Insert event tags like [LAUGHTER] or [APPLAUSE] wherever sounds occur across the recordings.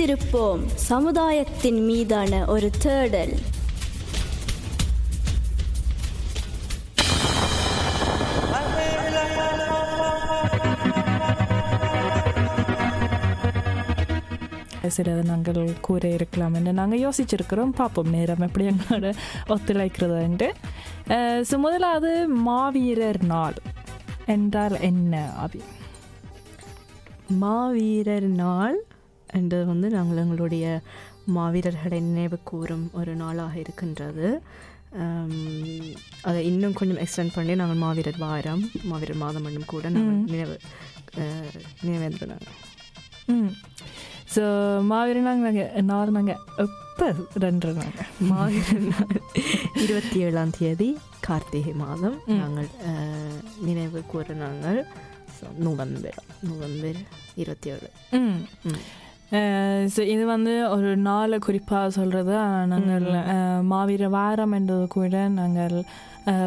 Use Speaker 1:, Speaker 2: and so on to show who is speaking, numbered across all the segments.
Speaker 1: விழித்திருப்போம் சமுதாயத்தின் மீதான ஒரு தேடல்.
Speaker 2: சிலது நாங்கள் கூற இருக்கலாம் என்று நாங்கள் யோசிச்சிருக்கிறோம். பார்ப்போம் நேரம் எப்படி எங்களோட ஒத்துழைக்கிறதுன்ட்டு. ஸோ முதலாவது மாவீரர் நாள் என்றால் என்ன அபி
Speaker 3: மாவீரர் நாள் என்றது வந்து நாங்கள் எங்களுடைய மாவீரர்களை நினைவு கூறும் ஒரு நாளாக இருக்கின்றது. அதை இன்னும் கொஞ்சம் எக்ஸ்டெண்ட் பண்ணி நாங்கள் மாவீரர் வாரம் மாவீரர் மாதம் என்னும் கூட நாங்கள் நினைவு அஹ், நினைவேந்திரனாங்க
Speaker 2: ம். ஸோ மாவீரர் நாங்கள் நாள் நாங்கள் எப்போ ரெண்டு நாங்கள்
Speaker 3: மாவீரர் நாள் இருபத்தி ஏழாம் தேதி கார்த்திகை மாதம். நாங்கள் நினைவு கூற நாங்கள் நவம்பர் நவம்பர் இருபத்தி ஏழு.
Speaker 2: ஸோ இது வந்து ஒரு நாளை குறிப்பாக சொல்கிறது நாங்கள் மாவீர வாரம் என்றது கூட நாங்கள்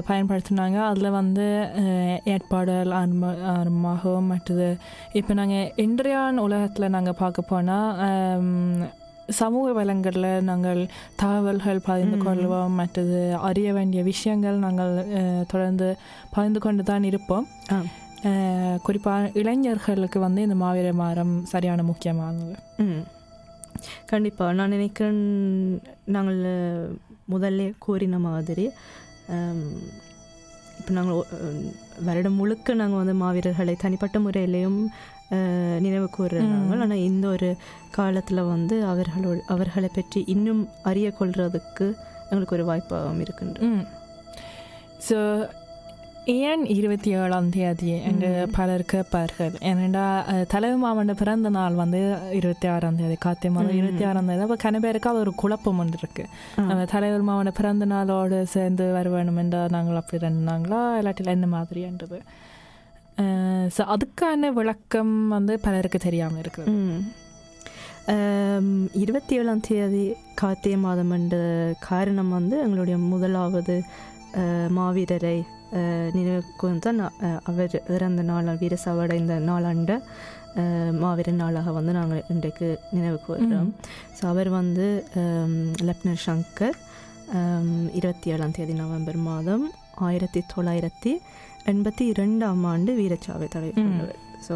Speaker 2: பயன்படுத்தினாங்க. அதில் வந்து அஹ், ஏற்பாடுகள் ஆரம்ப ஆரம்பமாகவும் மற்றது இப்போ நாங்கள் இன்றைய உலகத்தில் நாங்கள் பார்க்க போனால் சமூக வளங்களில் நாங்கள் தகவல்கள் பகிர்ந்து கொள்வோம். மற்றது அறிய வேண்டிய விஷயங்கள் நாங்கள் தொடர்ந்து பகிர்ந்து கொண்டு தான் இருப்போம். குறிப்பாக இளைஞர்களுக்கு வந்து இந்த மாவீர வாரம் சரியான முக்கியமானது
Speaker 3: கண்டிப்பாக நான் நினைக்கிறேன் நாங்கள் முதல்ல கூறின மாதிரி இப்போ நாங்கள் வருடம் முழுக்க நாங்கள் வந்து மாவீரர்களை தனிப்பட்ட முறையிலையும் நினைவு கூறுறாங்க ஆனால் இந்த ஒரு காலத்தில் வந்து அவர்களோட அவர்களை பற்றி இன்னும் அறிய கொள்றதுக்கு எங்களுக்கு ஒரு வாய்ப்பாகவும் இருக்கின்றது
Speaker 2: ஸோ ஏன் இருபத்தி ஏழாம் தேதி என்று பலர் கேட்பார்கள்? ஏனெண்டா தலைவர் மாவட்ட பிறந்த நாள் வந்து இருபத்தி ஆறாம் தேதி கார்த்திகை மாதம் இருபத்தி ஆறாம் தேதி. அப்போ கன பேருக்கு அது ஒரு குழப்பம் ஒன்று இருக்கு. நம்ம தலைவர் மாவட்ட பிறந்த நாளோடு சேர்ந்து வர வேணும் என்றால் நாங்கள் அப்படி ரெண்டுனாங்களா? இல்லாட்டில் என்ன மாதிரின்றது ஸோ அதுக்கான விளக்கம் வந்து பலருக்கு தெரியாமல் இருக்குது.
Speaker 3: இருபத்தி ஏழாம் தேதி கார்த்திகை மாதம் என்ற காரணம் வந்து எங்களுடைய முதலாவது மாவீரரை நினைவுக்கு தான் அவர் இறந்த நாள் வீர சாவடைந்த நாளாண்ட அஹ், மாவீரர் நாளாக வந்து நாங்கள் இன்றைக்கு நினைவு கூறுறோம் ஸோ அவர் வந்து லெப்டினன்ட் சங்கர் இருபத்தி ஏழாம் தேதி நவம்பர் மாதம் ஆயிரத்தி தொள்ளாயிரத்தி எண்பத்தி இரண்டாம் ஆண்டு வீரச்சாவை தடவை கொண்டவர் ஸோ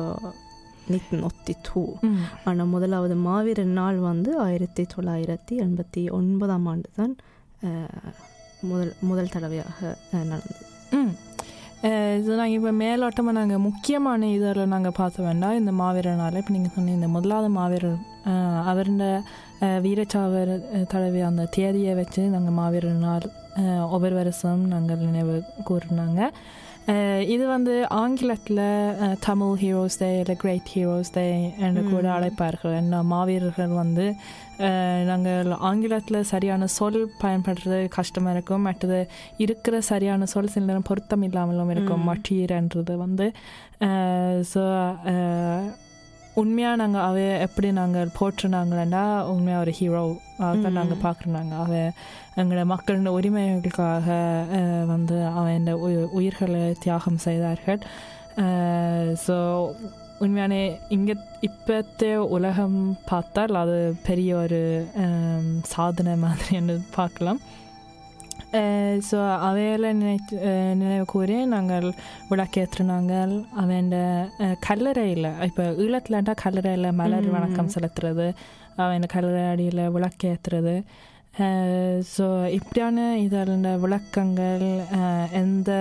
Speaker 3: ஒத்தி டூ
Speaker 2: ம்
Speaker 3: ஆனால் முதலாவது மாவீரர் நாள் வந்து ஆயிரத்தி தொள்ளாயிரத்தி எண்பத்தி ஒன்பதாம் ஆண்டு தான் முதல் முதல் தடவையாக நடந்தது
Speaker 2: ம். இது நாங்கள் இப்போ மேலோட்டமாக நாங்கள் முக்கியமான இதில் நாங்கள் பார்த்த வேண்டாம். இந்த மாவீரர் நாள் இப்போ நீங்கள் சொன்னீங்க இந்த முதலாவது மாவீரர் அவருட வீரச்சாவர் தடவை அந்த தேதியை வச்சு நாங்கள் மாவீரர் நாள் ஒவ்வொரு வருஷம் நாங்கள் நினைவு கூறினாங்க. இது வந்து ஆங்கிலத்தில் தமிழ் ஹீரோஸ் டே இல்லை கிரேட் ஹீரோஸ் டே என்று கூட அழைப்பார்கள் என்ன மாவீரர்கள் வந்து நாங்கள் ஆங்கிலத்தில் சரியான சொல் பயன்படுறது கஷ்டமாக இருக்கும் மற்றது இருக்கிற சரியான சொல் சில நேரம் பொருத்தம் இல்லாமலும் இருக்கும் மட்டீர்ன்றது வந்து ஸோ உண்மையாக நாங்கள் அவ எப்படி நாங்கள் போற்றுனாங்களா உண்மையாக ஒரு ஹீரோ தான் நாங்கள் பார்க்குறாங்க அவ எங்களோட மக்களின் உரிமைகளுக்காக வந்து அவன் உயிர்களை தியாகம் செய்தார்கள். ஸோ உண்மையான இங்கே இப்போத்தே உலகம் பார்த்தால் அது பெரிய ஒரு சாதனை மாதிரி என்று பார்க்கலாம். ஸோ அவையில் நினைத்து நினைவு கூறி நாங்கள் விளக்கேற்றுனாங்கள் அவன் கல்லறையில் இப்போ ஈழத்துலண்டா கல்லறையில் மலர் வணக்கம் செலுத்துறது அவன் கல்லறை அடியில் விளக்கேற்றுறது ஸோ இப்படியான இதில் விளக்கங்கள் எந்த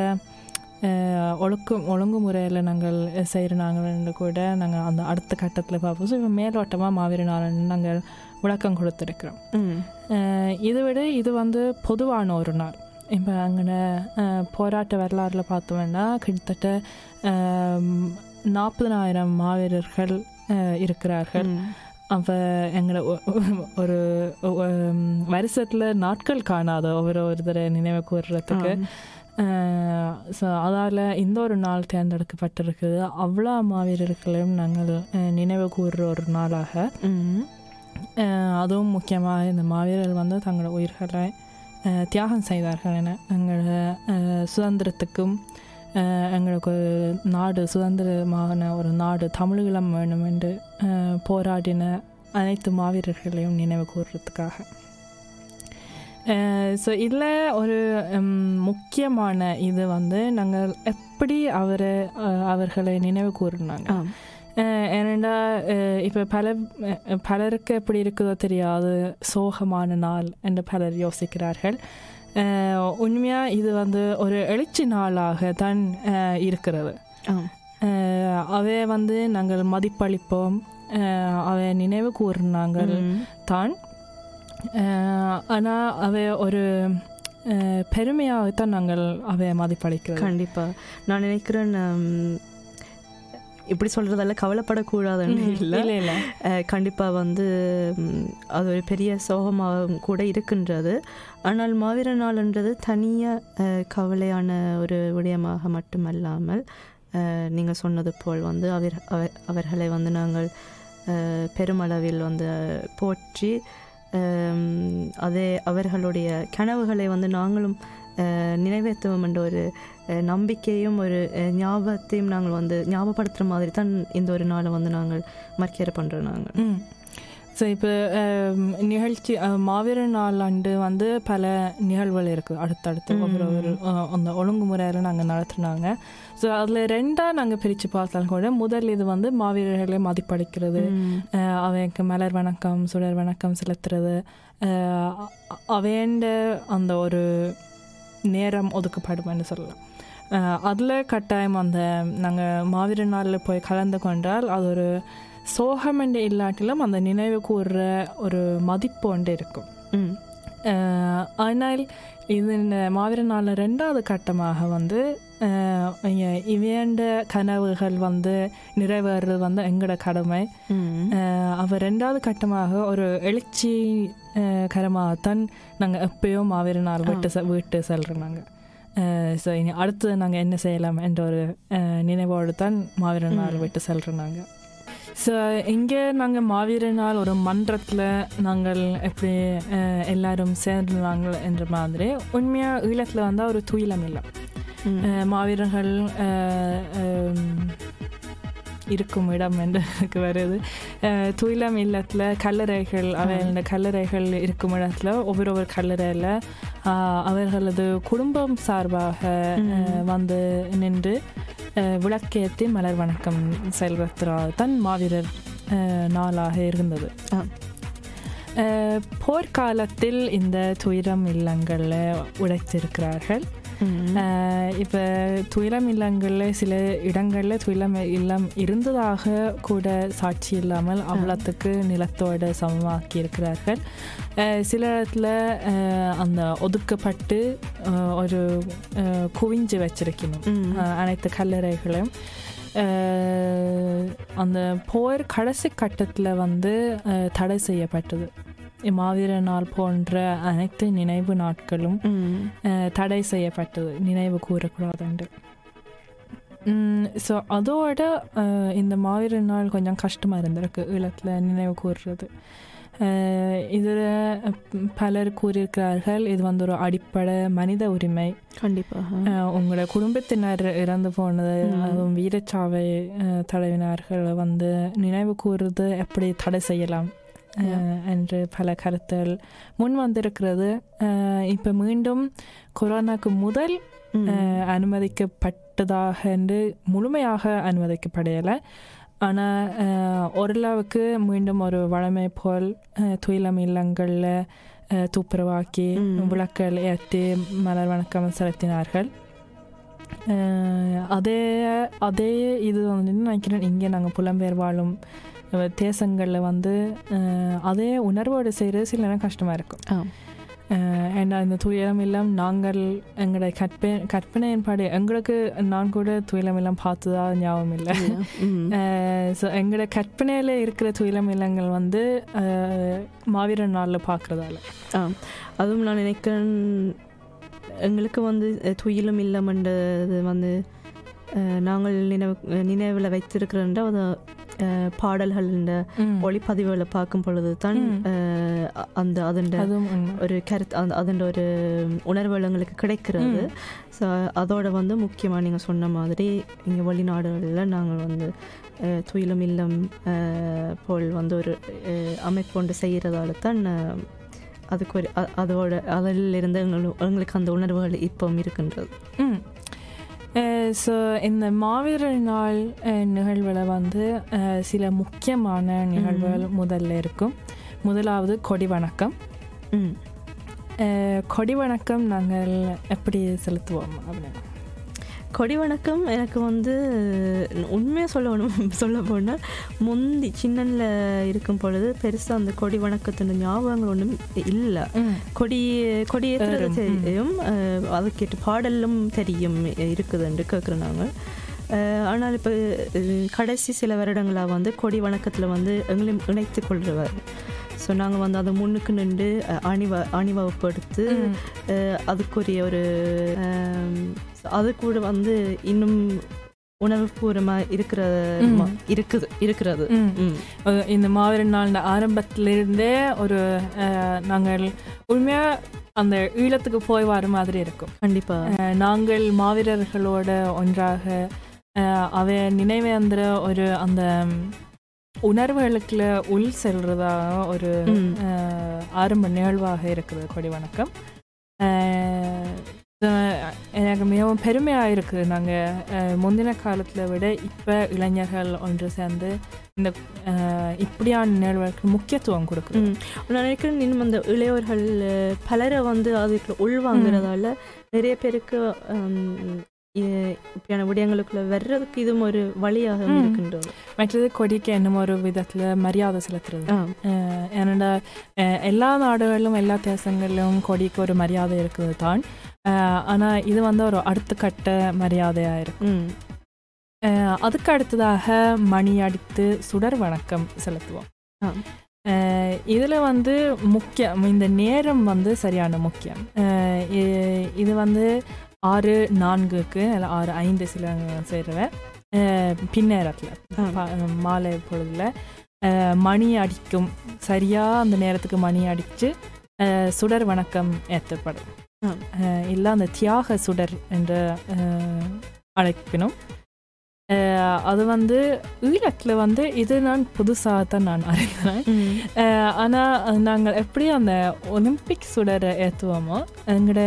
Speaker 2: ஒழுக்கம் ஒழுங்குமுறையில் நாங்கள் செய்கிறாங்கன்னு கூட நாங்கள் அந்த அடுத்த கட்டத்தில் பார்ப்போம். ஸோ இப்போ மேலோட்டமாக மாவீர நாள் நாங்கள் விளக்கம் கொடுத்துருக்குறோம். இதை விட இது வந்து பொதுவான ஒரு நாள். இப்போ அங்கே போராட்ட வரலாறுல பார்த்தோம்னா கிட்டத்தட்ட நாற்பதனாயிரம் மாவீரர்கள் இருக்கிறார்கள். அப்போ எங்களை ஒரு வருஷத்தில் நாட்கள் காணாத ஒவ்வொரு ஒருத்தரை நினைவு கூறுறதுக்கு ஸோ அதால் இந்த ஒரு நாள் தேர்ந்தெடுக்கப்பட்டிருக்குது. அவ்வளோ மாவீரர்களையும் நாங்கள் நினைவு கூறுற ஒரு நாளாக. அதுவும் முக்கியமாக இந்த மாவீரர்கள் வந்து தங்களோட உயிர்களை தியாகம் செய்தார்கள் என எங்களோட சுதந்திரத்துக்கும் எங்களுக்கு ஒரு நாடு சுதந்திரமான ஒரு நாடு தமிழீழம் வேணும் என்று போராடின அனைத்து மாவீரர்களையும் நினைவு கூறுறதுக்காக ஸோ இதில் ஒரு முக்கியமான இது வந்து நாங்கள் எப்படி அவரை அவர்களை நினைவு கூறினாங்க. ஏனெண்டா இப்போ பல பலருக்கு எப்படி இருக்குதோ தெரியாது. சோகமான நாள் என்று பலர் யோசிக்கிறார்கள். உண்மையாக இது வந்து ஒரு எழுச்சி நாளாக தான் இருக்கிறது. அவை வந்து நாங்கள் மதிப்பளிப்போம். அவை நினைவு கூறினாங்கள். தான். ஆனால் அவை ஒரு பெருமையாகத்தான் நாங்கள் அவை மதிப்பளிக்கிறது
Speaker 3: கண்டிப்பா நான் நினைக்கிறேன் இப்படி சொல்றதால கவலைப்படக்கூடாதுன்னு இல்லை
Speaker 2: இல்லை இல்லை
Speaker 3: அஹ், கண்டிப்பா வந்து அது ஒரு பெரிய சோகமாக கூட இருக்கின்றது ஆனால் மாவீர நாள்ன்றது தனியாக கவலையான ஒரு விடயமாக மட்டுமல்லாமல் அஹ், நீங்க சொன்னது போல் வந்து அவர் அவ- அவர்களை வந்து நாங்கள் பெருமளவில் வந்து போற்றி அதே அவர்களுடைய கனவுகளை வந்து நாங்களும் நினைவேற்றுவோம் என்ற ஒரு நம்பிக்கையும் ஒரு ஞாபகத்தையும் நாங்கள் வந்து ஞாபகப்படுத்துகிற மாதிரி தான் இந்த ஒரு நாளை வந்து நாங்கள் மர்க்கேற பண்ணுறோம் நாங்கள்.
Speaker 2: ஸோ இப்போ நிகழ்ச்சி அஹ், மாவீர நாள் அண்டு வந்து பல நிகழ்வுகள் இருக்குது அடுத்தடுத்து. ஒவ்வொரு ஒரு அந்த ஒழுங்குமுறையில் நாங்கள் நடத்துனாங்க. ஸோ அதில் ரெண்டாக நாங்கள் பிரித்து பார்த்தாலும் கூட முதல் இது வந்து மாவீரர்களை மதிப்பளிக்கிறது.
Speaker 3: ம்.
Speaker 2: அஹ், அவைக்கு மலர் வணக்கம் சுடர் வணக்கம் செலுத்துறது. அஹ், அ- அவைண்ட அந்த ஒரு நேரம் ஒதுக்கப்படும்னு சொல்லலாம். அதில் கட்டாயம் அந்த நாங்கள் மாவீர நாளில் போய் கலந்து கொண்டால் அது ஒரு சோகம் என்று இல்லாட்டிலும் அந்த நினைவு கூறுற ஒரு மதிப்பு ஒன்று இருக்கும். ஆனால் இது மாவீர நாளில் ரெண்டாவது கட்டமாக வந்து இவையண்ட கனவுகள் வந்து நிறைவேறது வந்து எங்களோட கடமை.
Speaker 3: ம்.
Speaker 2: அஹ், அவ ரெண்டாவது கட்டமாக ஒரு எழுச்சி கரமாகத்தான் நாங்கள் எப்பயும் மாவீர நாள் விட்டு வீட்டு செல்கிறோம் நாங்கள் ஸோ இனி அடுத்து நாங்கள் என்ன செய்யலாம் என்ற ஒரு நினைவோடு தான் மாவீர நாள். விட்டு செல்கிறோம் நாங்கள் ஸோ இங்கே நாங்கள் மாவீர நாள் ஒரு மன்றத்தில் நாங்கள் எப்படி எல்லாரும் சேர்ந்தாங்க என்ற மாதிரி உண்மையாக ஈழத்தில் வந்தால் ஒரு துயிலம் இல்லை. மாவீரர்கள் இருக்கும் இடம் என்று எனக்கு வருது. துயிலம் இல்லத்தில் கல்லறைகள் அவைகளோட கல்லறைகள் இருக்கும் இடத்துல ஒவ்வொரு ஒவ்வொரு கல்லறையில் அவர்களது குடும்பம் சார்பாக வந்து நின்று விளக்கேற்றி மலர் வணக்கம் செல்வத்ரா தான் மாவீரர் நாளாக இருந்தது போர்க்காலத்தில் இந்த துயரம் இல்லங்களை உடைத்திருக்கிறார்கள். இப்போ துயிலம் இல்லங்களில் சில இடங்களில் துயிலம் இல்லம் இருந்ததாக கூட சாட்சி இல்லாமல் அவ்வளத்துக்கு நிலத்தோட சமமாக்கி இருக்கிறார்கள். சில இடத்துல அந்த ஒதுக்கப்பட்டு ஒரு குவிஞ்சு வச்சிருக்கணும். அனைத்து கல்லறைகளும். அந்த போர் கடைசி கட்டத்தில் வந்து தடை செய்யப்பட்டது. மாவீர நாள் போன்ற அனைத்து நினைவு நாட்களும் தடை செய்யப்பட்டது நினைவு கூறக்கூடாதுண்டு. ஸோ அதோட இந்த மாவீர நாள் கொஞ்சம் கஷ்டமாக இருந்திருக்கு ஈழத்தில் நினைவு கூறுறது. இதில் பலர் கூறியிருக்கிறார்கள் இது வந்து ஒரு அடிப்படை மனித உரிமை.
Speaker 3: கண்டிப்பாக.
Speaker 2: உங்களோட குடும்பத்தினர் இறந்து போனது. அதுவும் வீரச்சாவை அஹ், தடவினார்கள் வந்து நினைவு கூறுறது எப்படி தடை செய்யலாம்? என்று பல கருத்துகள் முன் வந்திருக்கிறது. இப்போ மீண்டும் கொரோனாக்கு முதல் அனுமதிக்கப்பட்டதாக என்று முழுமையாக அனுமதிக்கப்படையலை ஆனால் ஓரளவுக்கு மீண்டும் ஒரு வழமை போல் துயிலம் இல்லங்களில் துப்புரவாக்கி. விளக்கல் ஏற்றி மலர் வணக்கம் செலுத்தினார்கள். அதே அதே இது வந்து நினைக்கிறேன் இங்கே நாங்கள் புலம்பெயர் வாழும் தேசங்களில் வந்து அதே உணர்வோடு செய்கிறது சில நேரம் கஷ்டமாக இருக்கும். ஏன்னா இந்த துயரம் எல்லாம் நாங்கள் எங்களோட கற்பனை கற்பனையின்படி எங்களுக்கு நான் கூட துயரம் எல்லாம் பார்த்ததா ஞாபகம் இல்லை. ஸோ எங்களோட கற்பனையில் இருக்கிற துயிலம் இல்லங்கள் வந்து மாவீர நாளில் பார்க்குறதால.
Speaker 3: அதுவும் நான் நினைக்கிறேன் எங்களுக்கு வந்து துயிலும் இல்லமன்றது வந்து நாங்கள் நினைவு நினைவில் வைத்திருக்கிறோன்ற அது பாடல்கள் இந்த. ஒளிப்பதிவுகளை பார்க்கும் பொழுது தான் அந்த அதன். ஒரு கருத்து அந்த அதன் ஒரு உணர்வுகள் எங்களுக்கு கிடைக்கிறது. ஸோ அதோட வந்து முக்கியமாக நீங்கள் சொன்ன மாதிரி இங்கே வெளிநாடுகளில் நாங்கள் வந்து துயிலும் இல்லம் போல் வந்து ஒரு அமைப்பு ஒன்று செய்கிறதால தான் அதுக்கு ஒரு அதோட அதிலிருந்து எங்களுக்கு எங்களுக்கு அந்த உணர்வுகள் இப்போ இருக்கின்றது
Speaker 2: ஸோ இந்த மாவீரர் நாள் நிகழ்வுல வந்து அஹ், சில முக்கியமான நிகழ்வுகள் முதல்ல இருக்கும். முதலாவது கொடி வணக்கம். அஹ், கொடி வணக்கம் நாங்கள் எப்படி செலுத்துவோம் அப்படின்னு?
Speaker 3: கொடி வணக்கம் எனக்கு வந்து உண்மையாக சொல்லணும் சொல்ல போனால் முந்தி சின்னனில் இருக்கும் பொழுது பெருசாக அந்த கொடி வணக்கத்தின் ஞாபகங்கள் ஒன்றும் இல்லை. கொடி
Speaker 2: ம்.
Speaker 3: தெரியும். அதுக்கேற்ற பாடலும் தெரியும் இருக்குதுன்னு கேட்குறோம் நாங்கள். ஆனால் இப்போ கடைசி சில வருடங்களாக வந்து கொடி வணக்கத்தில் வந்து எங்களையும் இணைத்து கொள்றவர். ஸோ நாங்கள் வந்து அதை முன்னுக்கு நின்று அணிவ அணிவகுப்பு எடுத்து அஹ், அதுக்குரிய ஒரு அது கூட வந்து இன்னும் உணர்வுபூர்வமாக இருக்கிற
Speaker 2: ம்.
Speaker 3: ம- இருக்குது இருக்கிறது.
Speaker 2: இந்த மாவீரர் நாள் ஆரம்பத்திலிருந்தே ஒரு நாங்கள் உண்மையாக அந்த ஈழத்துக்கு போய் வர மாதிரி இருக்கும்.
Speaker 3: கண்டிப்பாக
Speaker 2: அஹ், நாங்கள் மாவீரர்களோட ஒன்றாக அவ நினைவேந்திர ஒரு அந்த உணர்வுகளுக்குள்ள உள் செல்றதா ஒரு ஆரம்ப நிகழ்வாக இருக்குது கொடி வணக்கம். எனக்கு மிகவும் பெருமையாக இருக்குது. நாங்கள் முந்தின காலத்தில் விட இப்போ இளைஞர்கள் ஒன்று சேர்ந்து இந்த இப்படியான நிகழ்வுகளுக்கு முக்கியத்துவம் கொடுக்குறோம்
Speaker 3: ம். நான் நினைக்கிறேன் இன்னும் அந்த இளையோர்கள் அஹ், பலரை வந்து அதுக்குள்ள உள்வாங்கிறதால நிறைய பேருக்கு இப்படியான விடயங்களுக்குள்ள வர்றதுக்கு இதுவும் ஒரு வழியாக. இருக்கின்றது
Speaker 2: மற்றது கொடிக்கு என்னமோ ஒரு விதத்தில் மரியாதை செலுத்துறது அஹ் எல்லா நாடுகளிலும் எல்லா தேசங்களிலும் கொடிக்கு ஒரு மரியாதை இருக்குது தான் ஆனால் இது வந்து ஒரு அடுத்த கட்ட மரியாதையாக இருக்கும் அதுக்கு அடுத்ததாக மணி அடித்து சுடர் வணக்கம் செலுத்துவோம் இதுல வந்து முக்கியம் இந்த நேரம் வந்து சரியான முக்கியம் இது வந்து ஆறு நான்குக்கு இல்லை ஆறு ஐந்து சில செய்கிறவன் பின்னேரத்தில். மாலை பொழுதுல மணி அடிக்கும் சரியா அந்த நேரத்துக்கு மணி அடித்து சுடர் வணக்கம் ஏற்றப்படும். இல்லை அந்த தியாக சுடர் என்று அழைக்கணும் அது வந்து ஈழத்தில் வந்து இது நான் புதுசாக தான் நான் அறிந்தேன். ஆனால் நாங்கள் எப்படி அந்த ஒலிம்பிக் சுடரை ஏற்றுவோமோ எங்களோட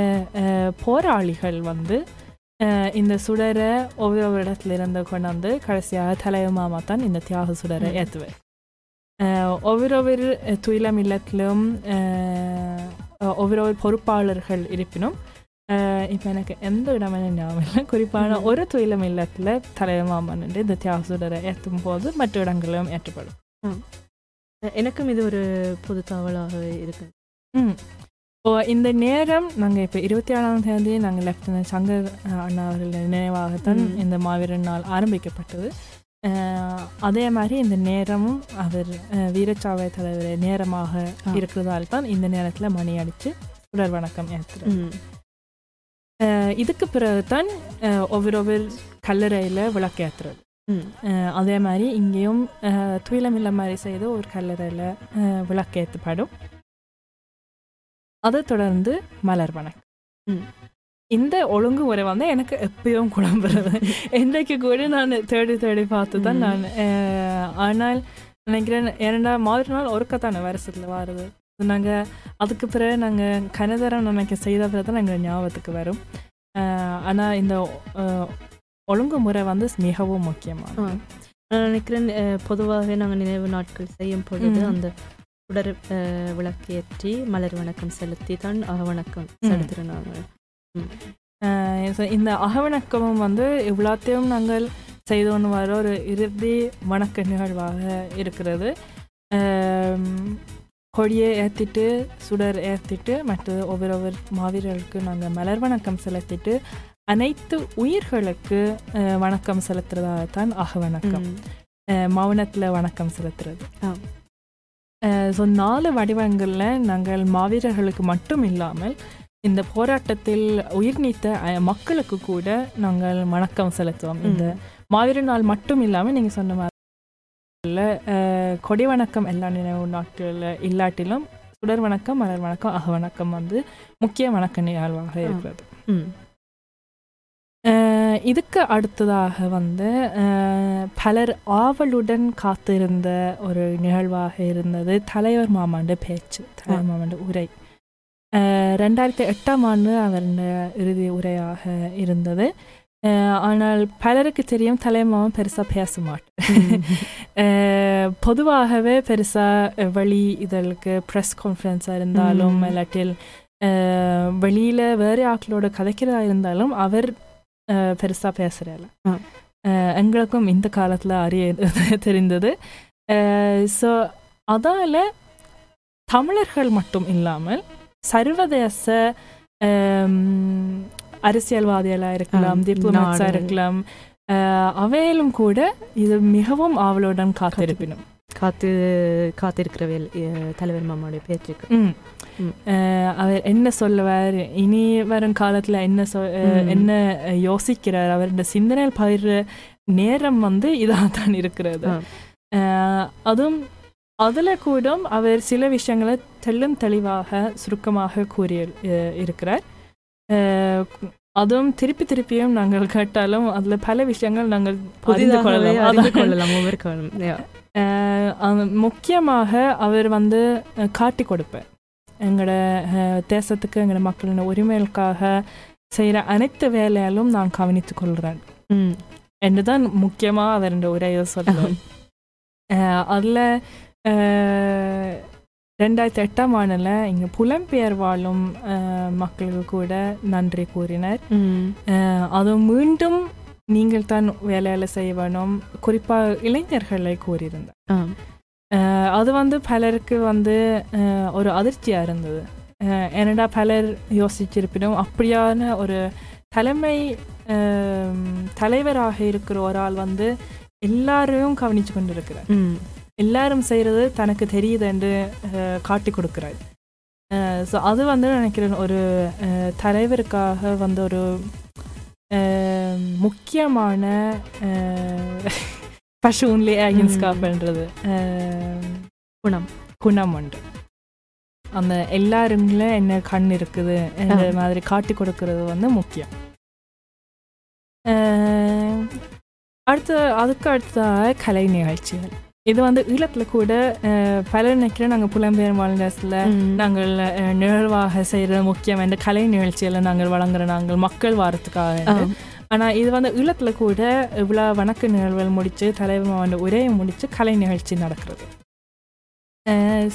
Speaker 2: போராளிகள் வந்து இந்த சுடரை ஒவ்வொரு இடத்துல இருந்து கொண்டாந்து கடைசியாக தலைவமாமா தான் இந்த தியாக சுடரை. ஏற்றுவேன் ஒவ்வொரு ஒவ்வொரு துயிலம் இல்லத்திலும் ஒவ்வொரு பொறுப்பாளர்கள் இருப்பினும் இப்போ எனக்கு எந்த இடமே ஞாபகம் இல்லை குறிப்பான. ஒரு துயிலம் இல்லத்தில் தலைவமாமன் என்று இந்த தியாக சுடரை ஏற்றும் போது மற்ற இடங்களிலும் ஏற்றப்படும்
Speaker 3: எனக்கும் இது ஒரு புது தகவலாக இருக்கு
Speaker 2: ம் ஓ இந்த நேரம் நாங்கள் இப்போ இருபத்தி ஏழாம் தேதி நாங்கள் லெப்டினன்ட் சங்கர் அண்ணா அவர்கள் நினைவாகத்தான். இந்த மாவீரர் நாள் ஆரம்பிக்கப்பட்டது அதே மாதிரி இந்த நேரமும் அவர் வீரச்சாவை தலைவர் நேரமாக. இருக்கிறதால தான் இந்த நேரத்தில் மணி அடித்து உடல் வணக்கம் ஏற்றுறோம். இதுக்கு பிறகு தான் ஒவ்வொரு ஒவ்வொரு கல்லறையில் விளக்கேற்றுறது அதே மாதிரி இங்கேயும் துயிலமில்ல மாதிரி செய்து ஒரு கல்லறையில் விளக்கேற்றப்படும் அதை தொடர்ந்து மலர் வணக்கம். இந்த ஒழுங்குமுறை வந்து எனக்கு எப்பயும் குழம்புறது இன்றைக்கு கூட நான் தேடி தேடி பார்த்து தான். நான் ஆனால் நினைக்கிறேன் இரண்டா மாதிரி நாள் ஒருக்கத்தான வருஷத்தில் வருது. நாங்கள் அதுக்கு பிறகு நாங்கள் கனதரம் நினைக்க செய்த பிறகு தான் எங்கள் ஞாபகத்துக்கு வரும் ஆனால் இந்த ஒழுங்குமுறை வந்து மிகவும்
Speaker 3: ஆ.
Speaker 2: முக்கியமானது
Speaker 3: நான் நினைக்கிறேன் அஹ், பொதுவாக நாங்கள் நினைவு நாட்கள் செய்யும் பொழுது. அந்த அஹ், விளக்கேற்றி மலர் வணக்கம் செலுத்தி தான் அக வணக்கம்
Speaker 2: ம்.
Speaker 3: செலுத்துகிறோம் நாங்கள்
Speaker 2: இந்த அகவணக்கமும் வந்து இவ்வளோத்தையும் நாங்கள் செய்து வர ஒரு இறுதி வணக்க நிகழ்வாக இருக்கிறது கொடியை ஏற்றிட்டு சுடர் ஏற்றிட்டு மற்றது ஒவ்வொரு ஒவ்வொரு மாவீரர்களுக்கு நாங்கள் மலர் வணக்கம் செலுத்திட்டு அனைத்து உயிர்களுக்கு வணக்கம் செலுத்துறதாக தான் அகவணக்கம்
Speaker 3: ம்.
Speaker 2: மௌனத்தில் வணக்கம் செலுத்துறது. ஸோ நாலு வடிவங்களில் நாங்கள் மாவீரர்களுக்கு மட்டும் இல்லாமல் இந்த போராட்டத்தில் உயிர் நீத்த மக்களுக்கு கூட நாங்கள் வணக்கம் செலுத்துவோம் இந்த
Speaker 3: ம்.
Speaker 2: மாவீரர் நாள் மட்டும் இல்லாமல் நீங்கள் சொன்ன மாதிரி கொடி வணக்கம் எல்லா நினைவு நாட்களில் இல்லாட்டிலும் சுடர் வணக்கம் மலர் வணக்கம் அக வணக்கம் வந்து முக்கிய வணக்க நிகழ்வாக இருக்கிறது. இதுக்கு அடுத்ததாக வந்து பலர் ஆவலுடன் காத்திருந்த ஒரு நிகழ்வாக இருந்தது தலைவர் மாமாண்ட பேச்சு தலைவர் மாமாண்ட உரை. ரெண்டாயிரத்தி எட்டாம் ஆண்டு அவர் இறுதி உரையாக இருந்தது. ஆனால் பலருக்கு தெரியும் தலைவர் மாமா பெருசாக பேச மாட்டேன் அஹ், [LAUGHS] பொதுவாகவே பெருசாக வெளி இதழுக்கு ப்ரெஸ் கான்ஃபரன்ஸாக இருந்தாலும். இல்லாட்டில் வெளியில வேறு ஆட்களோட கதைக்கிறதா இருந்தாலும் அவர் அஹ், பெருசா பேசுறல
Speaker 3: ஆ.
Speaker 2: எங்களுக்கும் இந்த காலத்துல அறிய [LAUGHS] தெரிந்தது ஸோ அதால தமிழர்கள் மட்டும் இல்லாமல் சர்வதேச அம், அரசியல்வாதிகளா இருக்கலாம்
Speaker 3: ஆ,
Speaker 2: டிப்ளமேட்ஸா
Speaker 3: நாடு.
Speaker 2: இருக்கலாம். அவையிலும் கூட இது மிகவும் ஆவலுடன் காத்திருப்பினும்.
Speaker 3: காத்து காத்திருக்கிறவேல் அஹ், தலைவர் மாமாவுடைய பேச்சுக்கு.
Speaker 2: அவர் என்ன சொல்லுவார்? இனி வரும் காலத்துல என்ன சொ. என்ன யோசிக்கிறார்? அவருடைய சிந்தனையில் பயிர்ற நேரம் வந்து இதாக தான் இருக்கிறது அதுவும் அதுல கூட அவர் சில விஷயங்களை தெள்ளும் தெளிவாக சுருக்கமாக கூறி இருக்கிறார். அதுவும் திருப்பி திருப்பியும் நாங்கள் கேட்டாலும் அதுல பல விஷயங்கள் நாங்கள் அறிந்து கொள்ளலாம்.
Speaker 3: அறிந்து
Speaker 2: அதான்.
Speaker 3: கொள்ளலாம் ஒவ்வொரு காலம்
Speaker 2: முக்கியமாக அவர் வந்து காட்டி கொடுப்பார். எங்களோட தேசத்துக்கு எங்களோட மக்களின் உரிமைகளுக்காக செய்கிற அனைத்து வேலையாலும் நான் கவனித்துக் கொள்கிறேன்
Speaker 3: ம்.
Speaker 2: என்றுதான் முக்கியமாக அவர் உரையை சொல்லுவேன் [LAUGHS] அதில் ரெண்டாயிரத்தி எட்டாம் ஆண்டில் இங்கே புலம்பெயர் வாழும் மக்களுக்கு கூட நன்றி கூறினார். அது மீண்டும் நீங்கள் தான் வேலையில செய்ய வேணும் குறிப்பாக இளைஞர்களை கூறியிருந்தார். அது வந்து பலருக்கு வந்து ஒரு அதிர்ச்சியாக இருந்தது. என்னடா பலர் யோசிச்சிருப்பினும் அப்படியான ஒரு தலைமை தலைவராக இருக்கிற ஒரு ஆள் வந்து எல்லாரையும் கவனிச்சு கொண்டு இருக்கிறார் எல்லாரும் செய்கிறது தனக்கு தெரியுது என்று காட்டி கொடுக்கிறார் ஸோ அது வந்து நினைக்கிறேன் ஒரு தலைவருக்காக வந்து ஒரு முக்கியமான [LAUGHS] பசுன்லி ஏகன்ஸ்காப்ன்றது
Speaker 3: குணம்.
Speaker 2: குணம் உண்டு அந்த எல்லாருங்கள என்ன கண் இருக்குது என்ற. மாதிரி காட்டி கொடுக்கறது வந்து முக்கியம். அடுத்த அதுக்கு அடுத்ததாக கலை நிகழ்ச்சிகள். இது வந்து ஈழத்தில் கூட பலர் நினைக்கிறேன் நாங்கள் புலம்பெயர் மாநிலத்தில். நாங்கள் நிகழ்வாக செய்கிற முக்கியம் என்ற கலை நிகழ்ச்சிகளை நாங்கள் வழங்குற நாங்கள் மக்கள் வாரத்துக்காக
Speaker 3: ஆ.
Speaker 2: என்று. ஆனா இது வந்து ஈழத்தில் கூட இவ்வளோ வணக்க நிகழ்வுகள் முடிச்சு தலைவர் வந்து உரையை முடிச்சு கலை நிகழ்ச்சி நடக்கிறது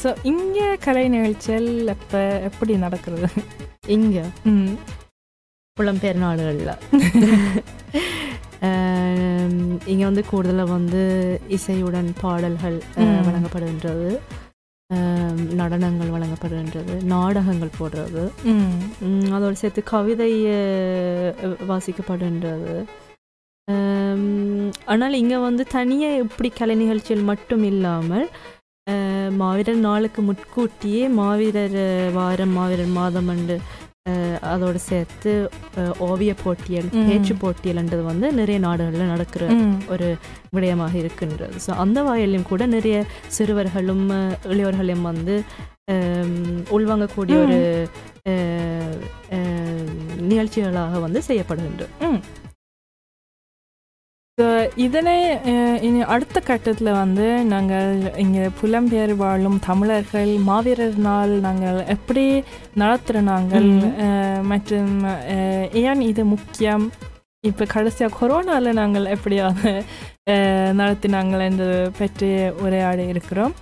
Speaker 2: ஸோ இங்கே கலை நிகழ்ச்சிகள் எப்போ எப்படி நடக்கிறது
Speaker 3: இங்க புலம்பெயர் நாடுகளில் [LAUGHS] இங்கே வந்து கூடுதலாக வந்து இசையுடன் பாடல்கள். வழங்கப்படுகின்றது. நடனங்கள் வழங்கப்படுகின்றது நாடகங்கள் போடுறது. அதோடு சேர்த்து கவிதை வாசிக்கப்படுகின்றது. ஆனால் இங்கே வந்து தனியாக இப்படி கலை நிகழ்ச்சிகள் மட்டும் இல்லாமல் மாவீரர் நாளுக்கு முன்கூட்டியே மாவீரர் வாரம் மாவீரர் மாதம் அஹ், அதோடு சேர்த்து ஓவிய போட்டியல். பேச்சு போட்டியல்ன்றது வந்து நிறைய நாடுகளில் நடக்கிற ஒரு விடயமாக இருக்கின்றது. ஸோ அந்த வாயிலையும் கூட நிறைய சிறுவர்களும் இளையோர்களையும் வந்து உள்வாங்கக்கூடிய ஒரு நிகழ்ச்சிகளாக வந்து செய்யப்படுகின்றது
Speaker 2: இதனை இனி அடுத்த கட்டத்தில் வந்து நாங்கள் இங்கே புலம்பெயர் வாழும் தமிழர்கள் மாவீரர் நாள் நாங்கள் எப்படி நடத்துகிற நாங்கள் மற்றும் ஏன் இது முக்கியம்? இப்போ கடைசியாக கொரோனாவில் நாங்கள் எப்படியாவது நடத்தினாங்கள் என்று பற்றி உரையாடி இருக்கிறோம்.